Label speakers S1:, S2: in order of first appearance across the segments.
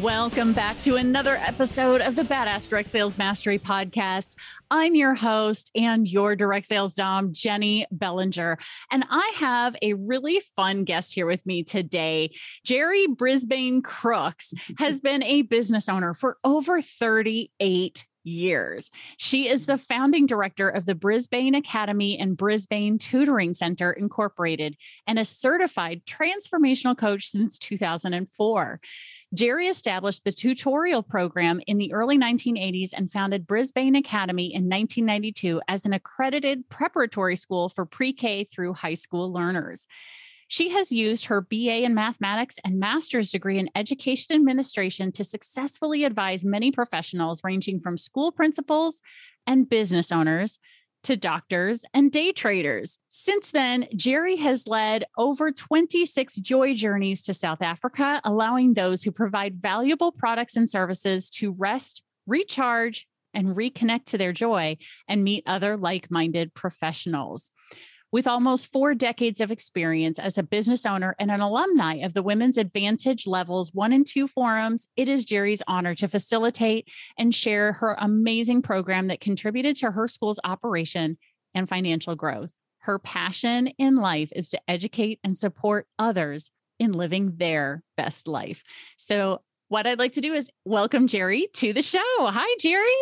S1: Welcome back to another episode of the Badass Direct Sales Mastery Podcast. I'm your host and your direct sales dom, Jenny Bellinger. And I have a really fun guest here with me today. Jerry Brisbane Crooks has been a business owner for over 38 years. She is the mm-hmm. founding director of the Brisbane Academy and Brisbane Tutoring Center Incorporated and a certified transformational coach since 2004. Jerry established the tutorial program in the early 1980s and founded Brisbane Academy in 1992 as an accredited preparatory school for pre K through high school learners. She has used her BA in mathematics and master's degree in education administration to successfully advise many professionals, ranging from school principals and business owners to doctors and day traders. Since then, Jerry has led over 26 joy journeys to South Africa, allowing those who provide valuable products and services to rest, recharge, and reconnect to their joy and meet other like minded professionals. With almost four decades of experience as a business owner and an alumni of the Women's Advantage Levels 1 and 2 forums, it is Jerry's honor to facilitate and share her amazing program that contributed to her school's operation and financial growth. Her passion in life is to educate and support others in living their best life. So, what I'd like to do is welcome Jerry to the show. Hi, Jerry.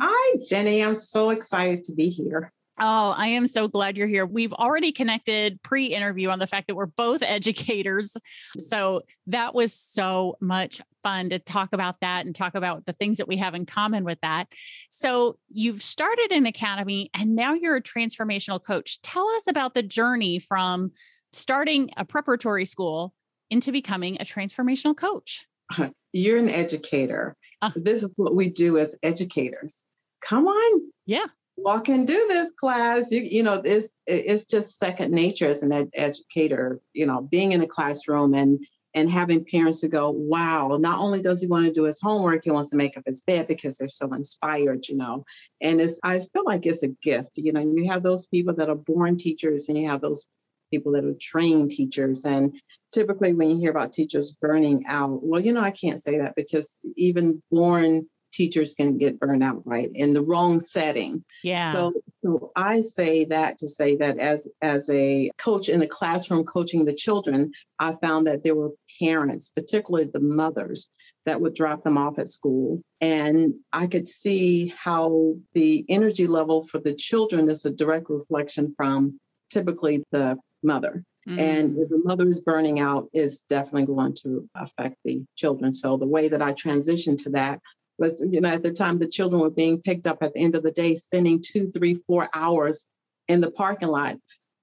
S2: Hi, Jenny. I'm so excited to be here.
S1: Oh, I am so glad you're here. We've already connected pre interview on the fact that we're both educators. So that was so much fun to talk about that and talk about the things that we have in common with that. So you've started an academy and now you're a transformational coach. Tell us about the journey from starting a preparatory school into becoming a transformational coach.
S2: You're an educator. Uh, this is what we do as educators. Come on.
S1: Yeah
S2: walk and do this class. You, you know it's it's just second nature as an ed- educator you know being in a classroom and and having parents who go wow not only does he want to do his homework he wants to make up his bed because they're so inspired you know? And it's i feel like it's a gift you know? You have those people that are born teachers and you have those people that are trained teachers. And typically when you hear about teachers burning out well you know i can't say that because even born teachers can get burned out right in the wrong setting
S1: yeah
S2: so, so i say that to say that as as a coach in the classroom coaching the children i found that there were parents particularly the mothers that would drop them off at school and i could see how the energy level for the children is a direct reflection from typically the mother Mm-hmm. And if the mother is burning out, is definitely going to affect the children. So the way that I transitioned to that was, you know, at the time the children were being picked up at the end of the day, spending two, three, four hours in the parking lot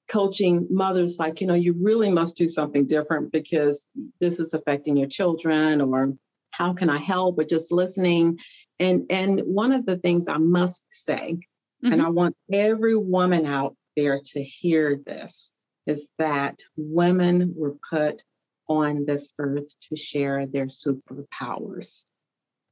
S2: coaching mothers like you know you really must do something different because this is affecting your children or how can i help or just listening and and one of the things i must say mm-hmm. and i want every woman out there to hear this is that women were put on this earth to share their superpowers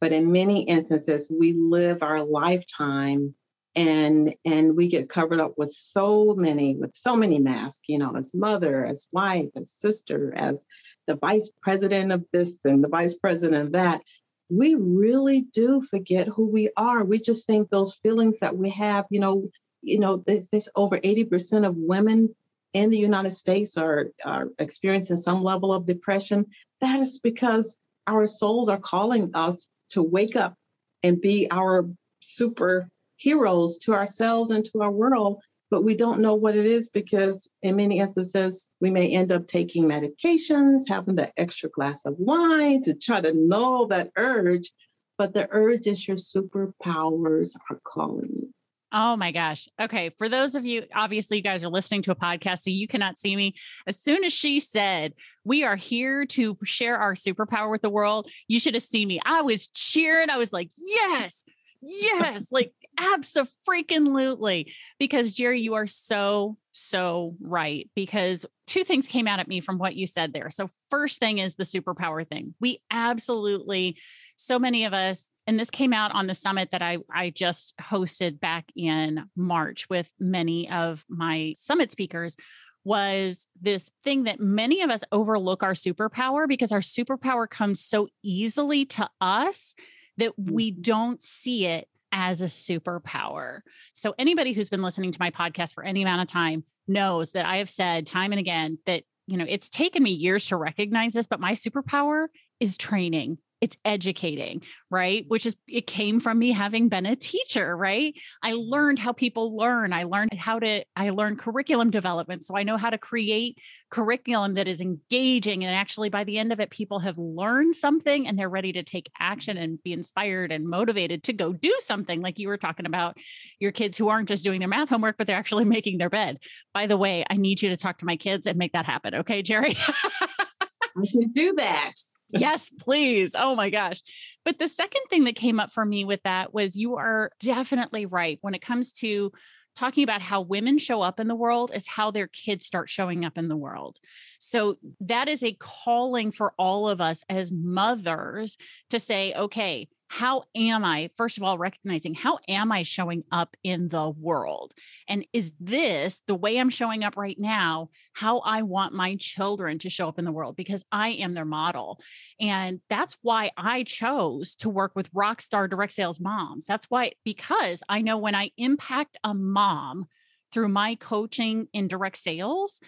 S2: but in many instances, we live our lifetime and and we get covered up with so many with so many masks you know as mother as wife as sister as the vice president of this and the vice president of that. We really do forget who we are. We just think those feelings that we have you know you know this this over 80% of women in the united states are are experiencing some level of depression. That is because our souls are calling us to wake up and be our superheroes to ourselves and to our world but we don't know what it is because in many instances we may end up taking medications having the extra glass of wine to try to null that urge but the urge is your superpowers are calling you
S1: Oh my gosh. Okay. For those of you, obviously, you guys are listening to a podcast, so you cannot see me. As soon as she said, We are here to share our superpower with the world, you should have seen me. I was cheering. I was like, Yes, yes, like absolutely. Because Jerry, you are so, so right. Because two things came out at me from what you said there. So, first thing is the superpower thing. We absolutely, so many of us, and this came out on the summit that I, I just hosted back in March with many of my summit speakers was this thing that many of us overlook our superpower because our superpower comes so easily to us that we mm-hmm. don't see it as a superpower. So, anybody who's been listening to my podcast for any amount of time knows that I have said time and again that, you know, it's taken me years to recognize this, but my superpower is training it's educating, right? Which is, it came from me having been a teacher, right? I learned how people learn. I learned how to, I learned curriculum development. So I know how to create curriculum that is engaging. And actually, by the end of it, people have learned something and they're ready to take action and be inspired and motivated to go do something like you were talking about your kids who aren't just doing their math homework, but they're actually making their bed. By the way, I need you to talk to my kids and make that happen. Okay, Jerry?
S2: I can do that
S1: yes, please. Oh my gosh. But the second thing that came up for me with that was you are definitely right when it comes to talking about how women show up in the world is how their kids start showing up in the world. So that is a calling for all of us as mothers to say, okay, how am I, first of all, recognizing how am I showing up in the world? And is this the way I'm showing up right now, how I want my children to show up in the world? Because I am their model. And that's why I chose to work with Rockstar Direct Sales Moms. That's why, because I know when I impact a mom through my coaching in direct sales,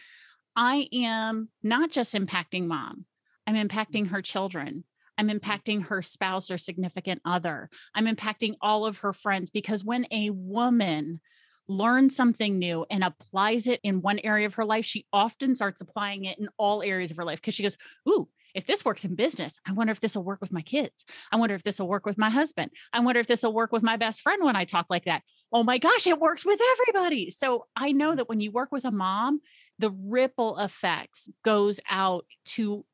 S1: I am not just impacting mom, I'm impacting her children. I'm impacting her spouse or significant other. I'm impacting all of her friends because when a woman learns something new and applies it in one area of her life, she often starts applying it in all areas of her life because she goes, Ooh, if this works in business, I wonder if this will work with my kids. I wonder if this will work with my husband. I wonder if this will work with my best friend when I talk like that. Oh my gosh, it works with everybody. So I know that when you work with a mom, the ripple effects goes out to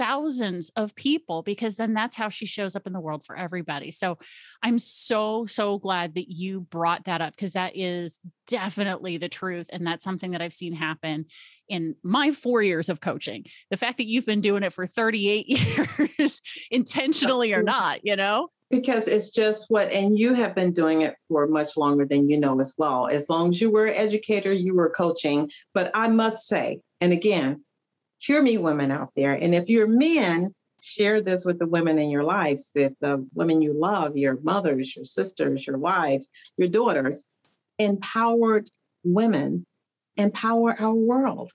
S1: thousands of people because then that's how she shows up in the world for everybody. So I'm so, so glad that you brought that up because that is definitely the truth. And that's something that I've seen happen in my four years of coaching. The fact that you've been doing it for 38 years, intentionally or not, you know?
S2: Because it's just what, and you have been doing it for much longer than you know as well. As long as you were an educator, you were coaching. But I must say, and again, hear me, women out there. And if you're men, share this with the women in your lives, with the women you love, your mothers, your sisters, your wives, your daughters. Empowered women empower our world.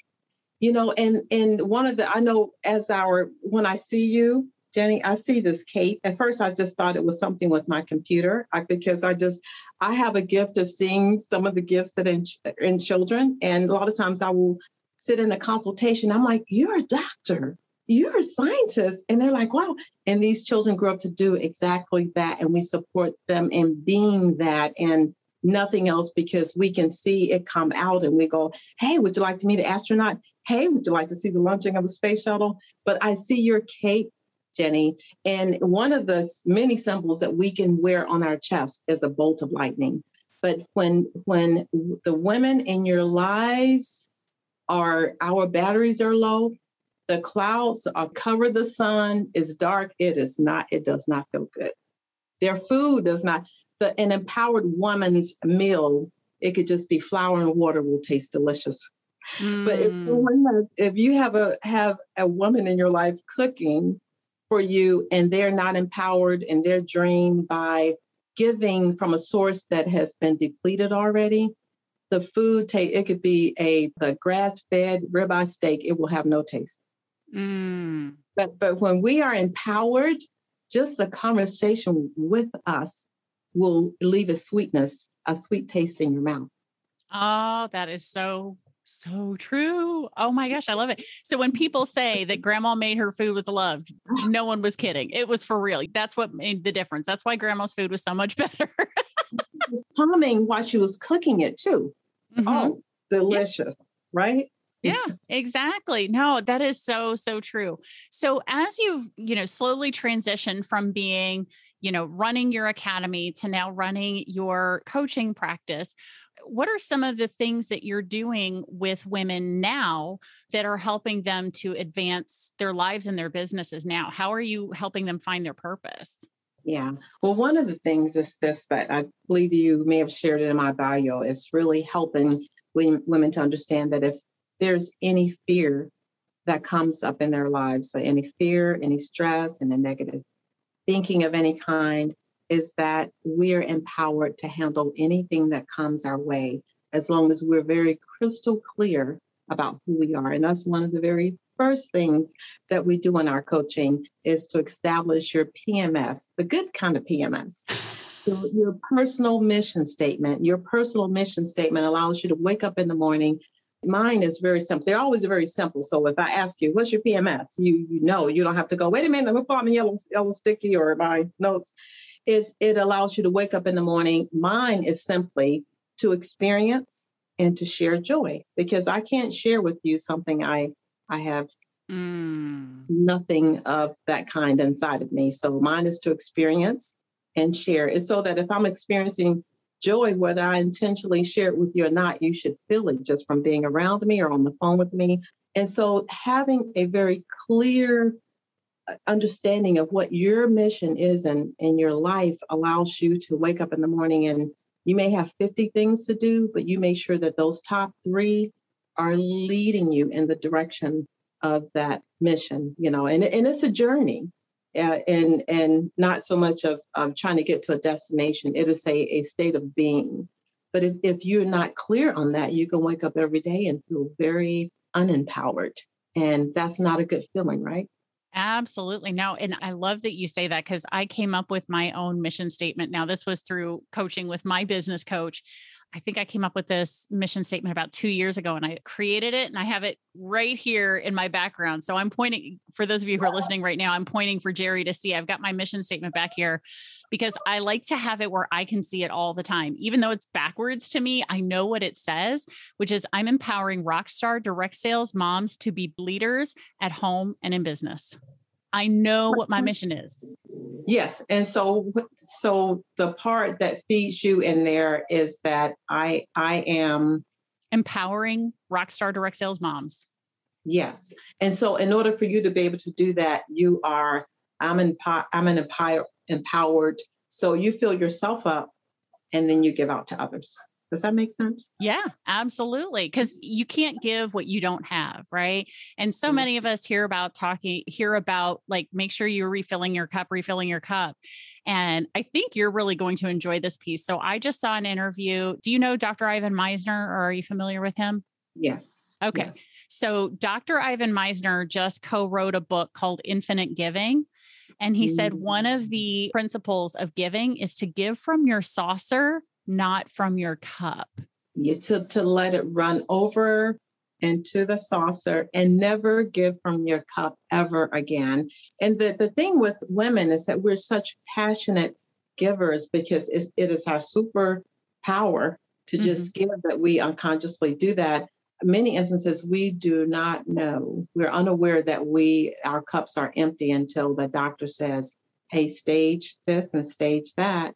S2: You know, and and one of the I know as our when I see you, Jenny, I see this cape. At first, I just thought it was something with my computer I, because I just I have a gift of seeing some of the gifts that in, in children, and a lot of times I will sit in a consultation. I'm like, you're a doctor, you're a scientist. And they're like, wow. And these children grow up to do exactly that. And we support them in being that and nothing else because we can see it come out and we go, hey, would you like to meet an astronaut? Hey, would you like to see the launching of the space shuttle? But I see your cape, Jenny. And one of the many symbols that we can wear on our chest is a bolt of lightning. But when when the women in your lives our our batteries are low the clouds are cover the sun is dark it is not it does not feel good their food does not the an empowered woman's meal it could just be flour and water will taste delicious mm. but if, mm. if you have a have a woman in your life cooking for you and they're not empowered and they're drained by giving from a source that has been depleted already the food taste. It could be a the grass fed ribeye steak. It will have no taste. Mm. But but when we are empowered, just a conversation with us will leave a sweetness, a sweet taste in your mouth.
S1: Oh, that is so so true. Oh my gosh, I love it. So when people say that grandma made her food with love, no one was kidding. It was for real. That's what made the difference. That's why grandma's food was so much better.
S2: was humming while she was cooking it too. Mm-hmm. Oh, delicious, yeah. right?
S1: Yeah, exactly. No, that is so so true. So as you've, you know, slowly transitioned from being, you know, running your academy to now running your coaching practice, what are some of the things that you're doing with women now that are helping them to advance their lives and their businesses now? How are you helping them find their purpose?
S2: Yeah. Well, one of the things is this that I believe you may have shared in my bio is really helping women to understand that if there's any fear that comes up in their lives, any fear, any stress, and a negative thinking of any kind, is that we're empowered to handle anything that comes our way as long as we're very crystal clear about who we are. And that's one of the very first things that we do in our coaching is to establish your PMS, the good kind of PMS. Your, your personal mission statement. Your personal mission statement allows you to wake up in the morning mine is very simple. They're always very simple. So if I ask you, what's your PMS? You you know, you don't have to go, wait a minute, pull out my yellow, yellow sticky or my notes is it allows you to wake up in the morning. Mine is simply to experience and to share joy because I can't share with you something I I have mm. nothing of that kind inside of me. So mine is to experience and share. It's so that if I'm experiencing joy, whether I intentionally share it with you or not, you should feel it just from being around me or on the phone with me. And so having a very clear understanding of what your mission is in, in your life allows you to wake up in the morning and you may have 50 things to do, but you make sure that those top three are leading you in the direction of that mission, you know, and, and it's a journey. Uh, and and not so much of, of trying to get to a destination. It is a, a state of being. But if, if you're not clear on that, you can wake up every day and feel very unempowered. And that's not a good feeling, right?
S1: Absolutely. No. And I love that you say that because I came up with my own mission statement. Now, this was through coaching with my business coach. I think I came up with this mission statement about two years ago and I created it and I have it right here in my background. So I'm pointing for those of you who are listening right now, I'm pointing for Jerry to see. I've got my mission statement back here because I like to have it where I can see it all the time. Even though it's backwards to me, I know what it says, which is I'm empowering rock star direct sales moms to be leaders at home and in business. I know what my mission is.
S2: Yes, and so so the part that feeds you in there is that I I am
S1: empowering rockstar direct sales moms.
S2: Yes, and so in order for you to be able to do that, you are I'm in I'm an empower, empowered. So you fill yourself up, and then you give out to others. Does that make sense?
S1: Yeah, absolutely. Because you can't give what you don't have, right? And so mm-hmm. many of us hear about talking, hear about like, make sure you're refilling your cup, refilling your cup. And I think you're really going to enjoy this piece. So I just saw an interview. Do you know Dr. Ivan Misner or are you familiar with him?
S2: Yes.
S1: Okay.
S2: Yes.
S1: So Dr. Ivan Misner just co wrote a book called Infinite Giving. And he mm-hmm. said one of the principles of giving is to give from your saucer not from your cup.
S2: You to, to let it run over into the saucer and never give from your cup ever again. And the, the thing with women is that we're such passionate givers because it's, it is our superpower to just mm-hmm. give that we unconsciously do that. Many instances we do not know. We're unaware that we our cups are empty until the doctor says, "Hey, stage this and stage that."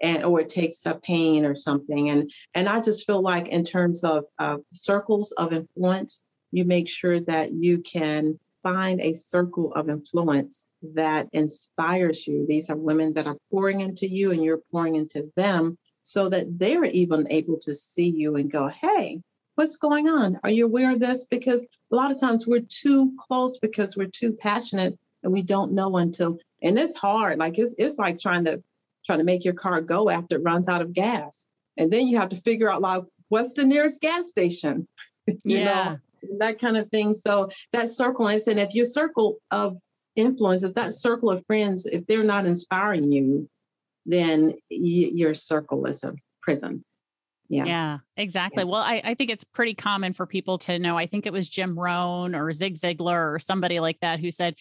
S2: And or it takes a pain or something and and i just feel like in terms of uh, circles of influence you make sure that you can find a circle of influence that inspires you. These are women that are pouring into you and you're pouring into them so that they're even able to see you and go hey what's going on? Are you aware of this? Because a lot of times we're too close because we're too passionate and we don't know until and it's hard like it's, it's like trying to trying to make your car go after it runs out of gas. And then you have to figure out like what's the nearest gas station?
S1: you yeah.
S2: know, that kind of thing. So that circle is, and if your circle of influence is that circle of friends, if they're not inspiring you, then y- your circle is a prison.
S1: Yeah. Yeah, exactly. Yeah. Well, I, I think it's pretty common for people to know. I think it was Jim Rohn or Zig Ziglar or somebody like that who said,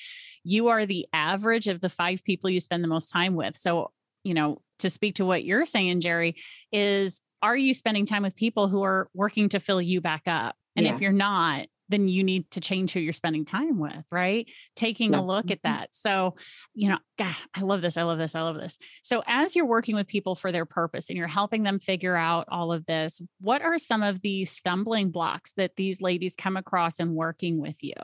S1: You are the average of the five people you spend the most time with. So you know, to speak to what you're saying, Jerry, is are you spending time with people who are working to fill you back up? And yes. if you're not, then you need to change who you're spending time with, right? Taking yeah. a look at mm-hmm. that. So, you know, God, I love this. I love this. I love this. So, as you're working with people for their purpose and you're helping them figure out all of this, what are some of the stumbling blocks that these ladies come across in working with you?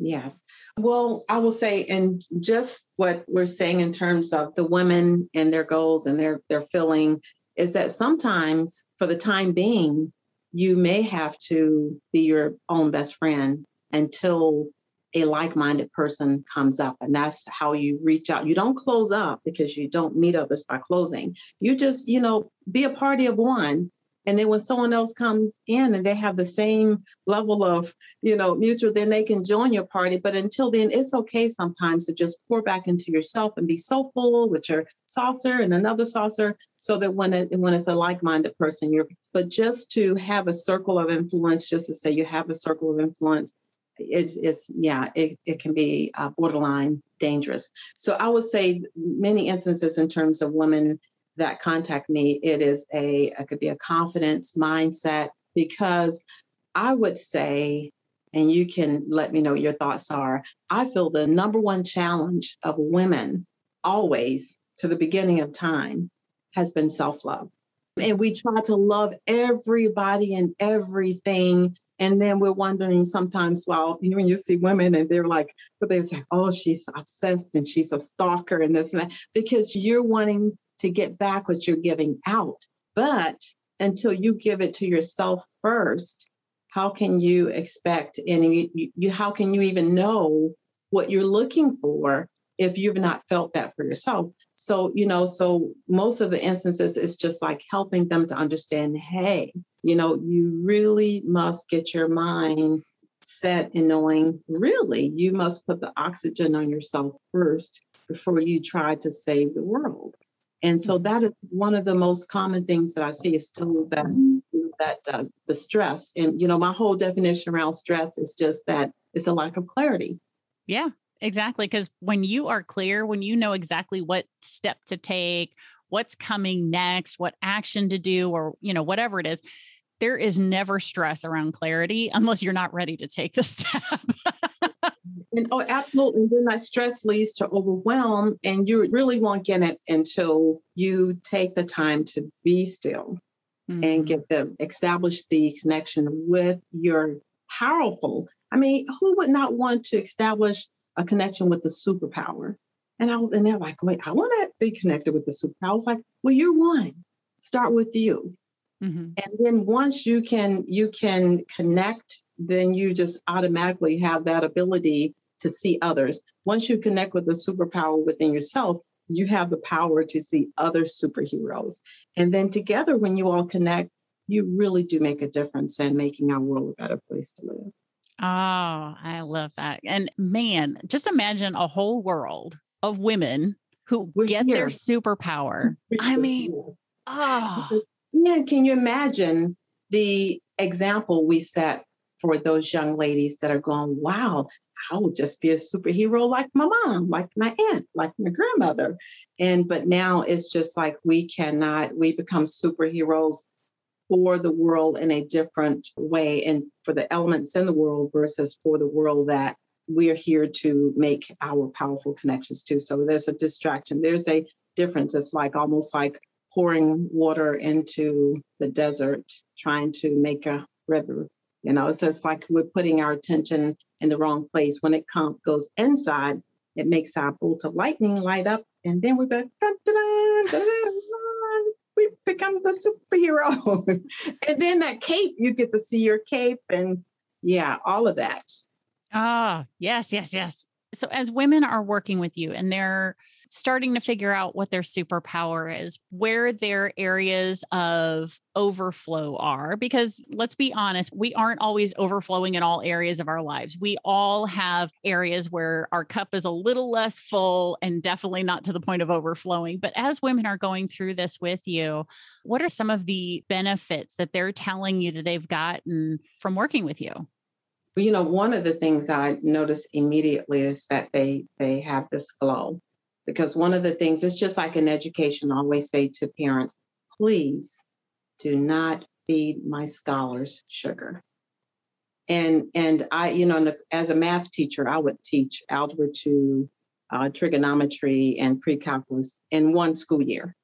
S2: Yes. Well, I will say, and just what we're saying in terms of the women and their goals and their their feeling is that sometimes, for the time being, you may have to be your own best friend until a like-minded person comes up and that's how you reach out you don't close up because you don't meet others by closing you just you know be a party of one and then when someone else comes in and they have the same level of, you know, mutual, then they can join your party. But until then, it's okay sometimes to just pour back into yourself and be so full with your saucer and another saucer, so that when it when it's a like-minded person, you're but just to have a circle of influence, just to say you have a circle of influence is is yeah, it, it can be uh, borderline dangerous. So I would say many instances in terms of women that contact me, it is a it could be a confidence mindset because I would say, and you can let me know your thoughts are. I feel the number one challenge of women always to the beginning of time has been self love. And we try to love everybody and everything. And then we're wondering sometimes, well, know, when you see women and they're like, but they say, oh, she's obsessed and she's a stalker and this and that, because you're wanting to get back what you're giving out. But until you give it to yourself first, how can you expect and you, you, how can you even know what you're looking for if you've not felt that for yourself? So, you know, so most of the instances it's just like helping them to understand, hey, you know, you really must get your mind set in knowing really you must put the oxygen on yourself first before you try to save the world. And so mm-hmm. that is one of the most common things that I see is still that that uh, the stress. And you know, my whole definition around stress is just that it's a lack of clarity.
S1: Yeah, exactly. Because when you are clear, when you know exactly what step to take, what's coming next, what action to do, or you know, whatever it is, there is never stress around clarity unless you're not ready to take the step.
S2: And oh, absolutely. And then that stress leads to overwhelm, and you really won't get it until you take the time to be still mm-hmm. and get the establish the connection with your powerful. I mean, who would not want to establish a connection with the superpower? And I was, and they're like, wait, I want to be connected with the superpower. I was like, well, you're one. Start with you. Mm-hmm. And then once you can you can connect, then you just automatically have that ability to see others. Once you connect with the superpower within yourself, you have the power to see other superheroes. And then together, when you all connect, you really do make a difference in making our world a better place to live.
S1: Oh, I love that. And man, just imagine a whole world of women who We're get here. their superpower. I mean, oh.
S2: Yeah, can you imagine the example we set for those young ladies that are going, wow, I will just be a superhero like my mom, like my aunt, like my grandmother. And but now it's just like we cannot, we become superheroes for the world in a different way and for the elements in the world versus for the world that we're here to make our powerful connections to. So there's a distraction. There's a difference. It's like almost like pouring water into the desert, trying to make a river. You know, it's just like we're putting our attention in the wrong place. When it com- goes inside, it makes our bolt of lightning light up, and then we go, dun, dun, dun, we become the superhero. and then that cape, you get to see your cape, and yeah, all of that.
S1: Ah, yes, yes, yes. So as women are working with you and they're starting to figure out what their superpower is, where their areas of overflow are. Because let's be honest, we aren't always overflowing in all areas of our lives. We all have areas where our cup is a little less full and definitely not to the point of overflowing. But as women are going through this with you, what are some of the benefits that they're telling you that they've gotten from working with you?
S2: you know one of the things i notice immediately is that they they have this glow Because one of the things, it's just like in education, I always say to parents, please do not feed my scholars sugar. And and I, you know, the, as a math teacher, I would teach algebra two, uh, trigonometry, and pre-calculus in one school year.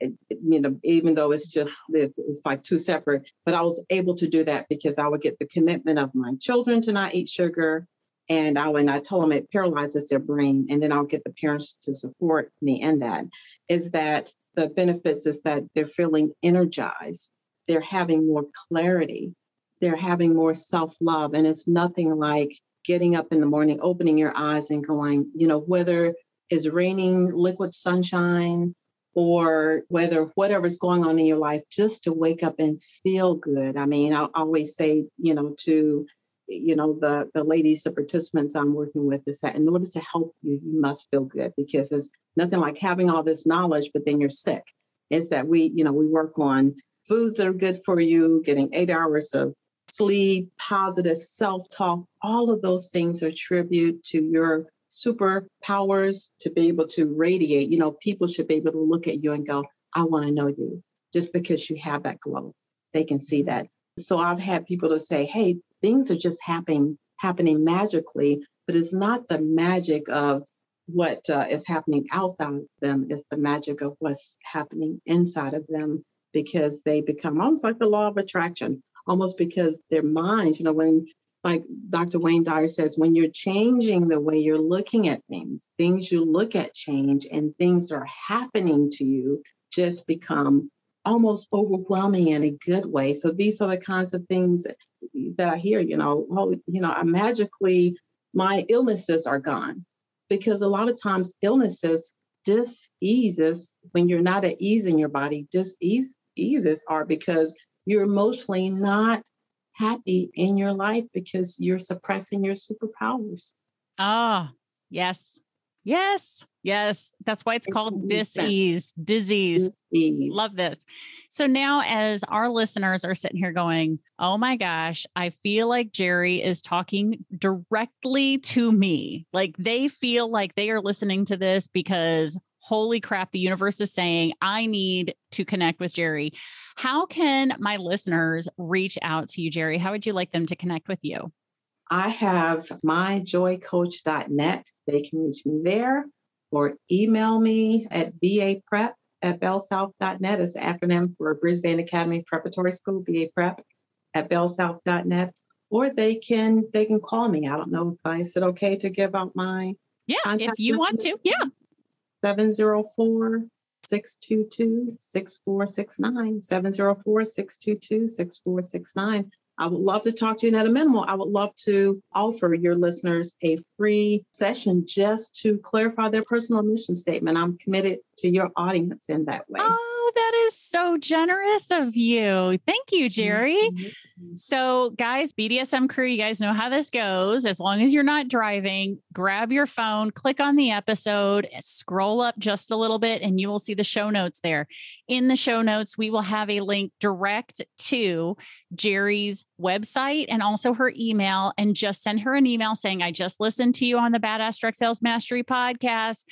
S2: It, it, you know, even though it's just it's like two separate, but I was able to do that because I would get the commitment of my children to not eat sugar, and I when I told them it paralyzes their brain, and then I'll get the parents to support me in that. Is that the benefits is that they're feeling energized, they're having more clarity, they're having more self love, and it's nothing like getting up in the morning, opening your eyes, and going, you know, whether it's raining liquid sunshine or whether whatever's going on in your life, just to wake up and feel good. I mean, I always say, you know, to you know the the ladies the participants i'm working with is that in order to help you you must feel good because there's nothing like having all this knowledge but then you're sick. Is that we you know we work on foods that are good for you getting eight hours of sleep positive self-talk. All of those things attribute to your superpowers to be able to radiate. You know people should be able to look at you and go i want to know you just because you have that glow. They can see that. So I've had people to say, hey, things are just happening happening magically, but it's not the magic of what uh, is happening outside of them. It's the magic of what's happening inside of them because they become almost like the law of attraction, almost because their minds, you know, when like Dr. Wayne Dyer says, when you're changing the way you're looking at things, things you look at change and things are happening to you just become almost overwhelming in a good way. So these are the kinds of things that I hear, you know, oh, you know, I magically my illnesses are gone. Because a lot of times illnesses diseases when you're not at ease in your body, diseases are because you're emotionally not happy in your life because you're suppressing your superpowers.
S1: Ah, yes. Yes. Yes. That's why it's called disease, disease. disease. Love this. So now, as our listeners are sitting here going, Oh my gosh, I feel like Jerry is talking directly to me. Like they feel like they are listening to this because holy crap, the universe is saying, I need to connect with Jerry. How can my listeners reach out to you, Jerry? How would you like them to connect with you?
S2: I have myjoycoach.net. They can reach me there or email me at baprep at bellsouth.net. It's an acronym for Brisbane Academy Preparatory School, BA Prep at bellsouth.net. Or they can they can call me. I don't know if I said okay to give out my
S1: yeah, if you want to, yeah.
S2: 704 622 6469. 704 622 6469. I would love to talk to you. And at a minimum, I would love to offer your listeners a free session just to clarify their personal mission statement. I'm committed to your audience in that way.
S1: Oh that is so generous of you. Thank you, Jerry. Mm-hmm. So, guys, BDSM crew, you guys know how this goes. As long as you're not driving, grab your phone, click on the episode, scroll up just a little bit, and you will see the show notes there. In the show notes, we will have a link direct to Jerry's website and also her email. And just send her an email saying, I just listened to you on the Badass Direct Sales Mastery podcast.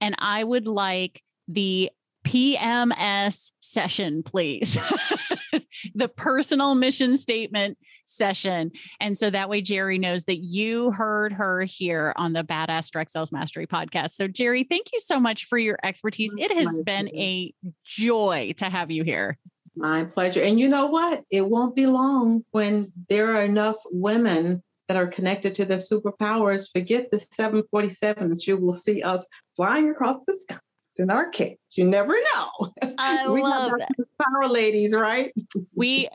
S1: And I would like the PMS session, please. the personal mission statement session. And so that way, Jerry knows that you heard her here on the Badass Direct Sales Mastery podcast. So, Jerry, thank you so much for your expertise. It has My been pleasure. a joy to have you here.
S2: My pleasure. And you know what? It won't be long when there are enough women that are connected to the superpowers. Forget the 747s. You will see us flying across the sky in our case. You never know.
S1: I we love
S2: power ladies, right?
S1: we,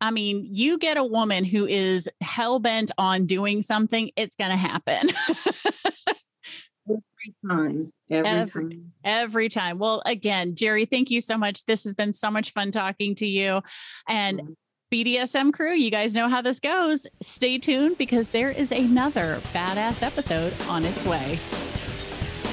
S1: I mean, you get a woman who is hell bent on doing something, it's going to happen.
S2: every time. Every, every, time.
S1: Every time. Well, again, Jerry, thank you so much. This has been so much fun talking to you. And mm-hmm. BDSM crew, you guys know how this goes. Stay tuned because there is another badass episode on its way.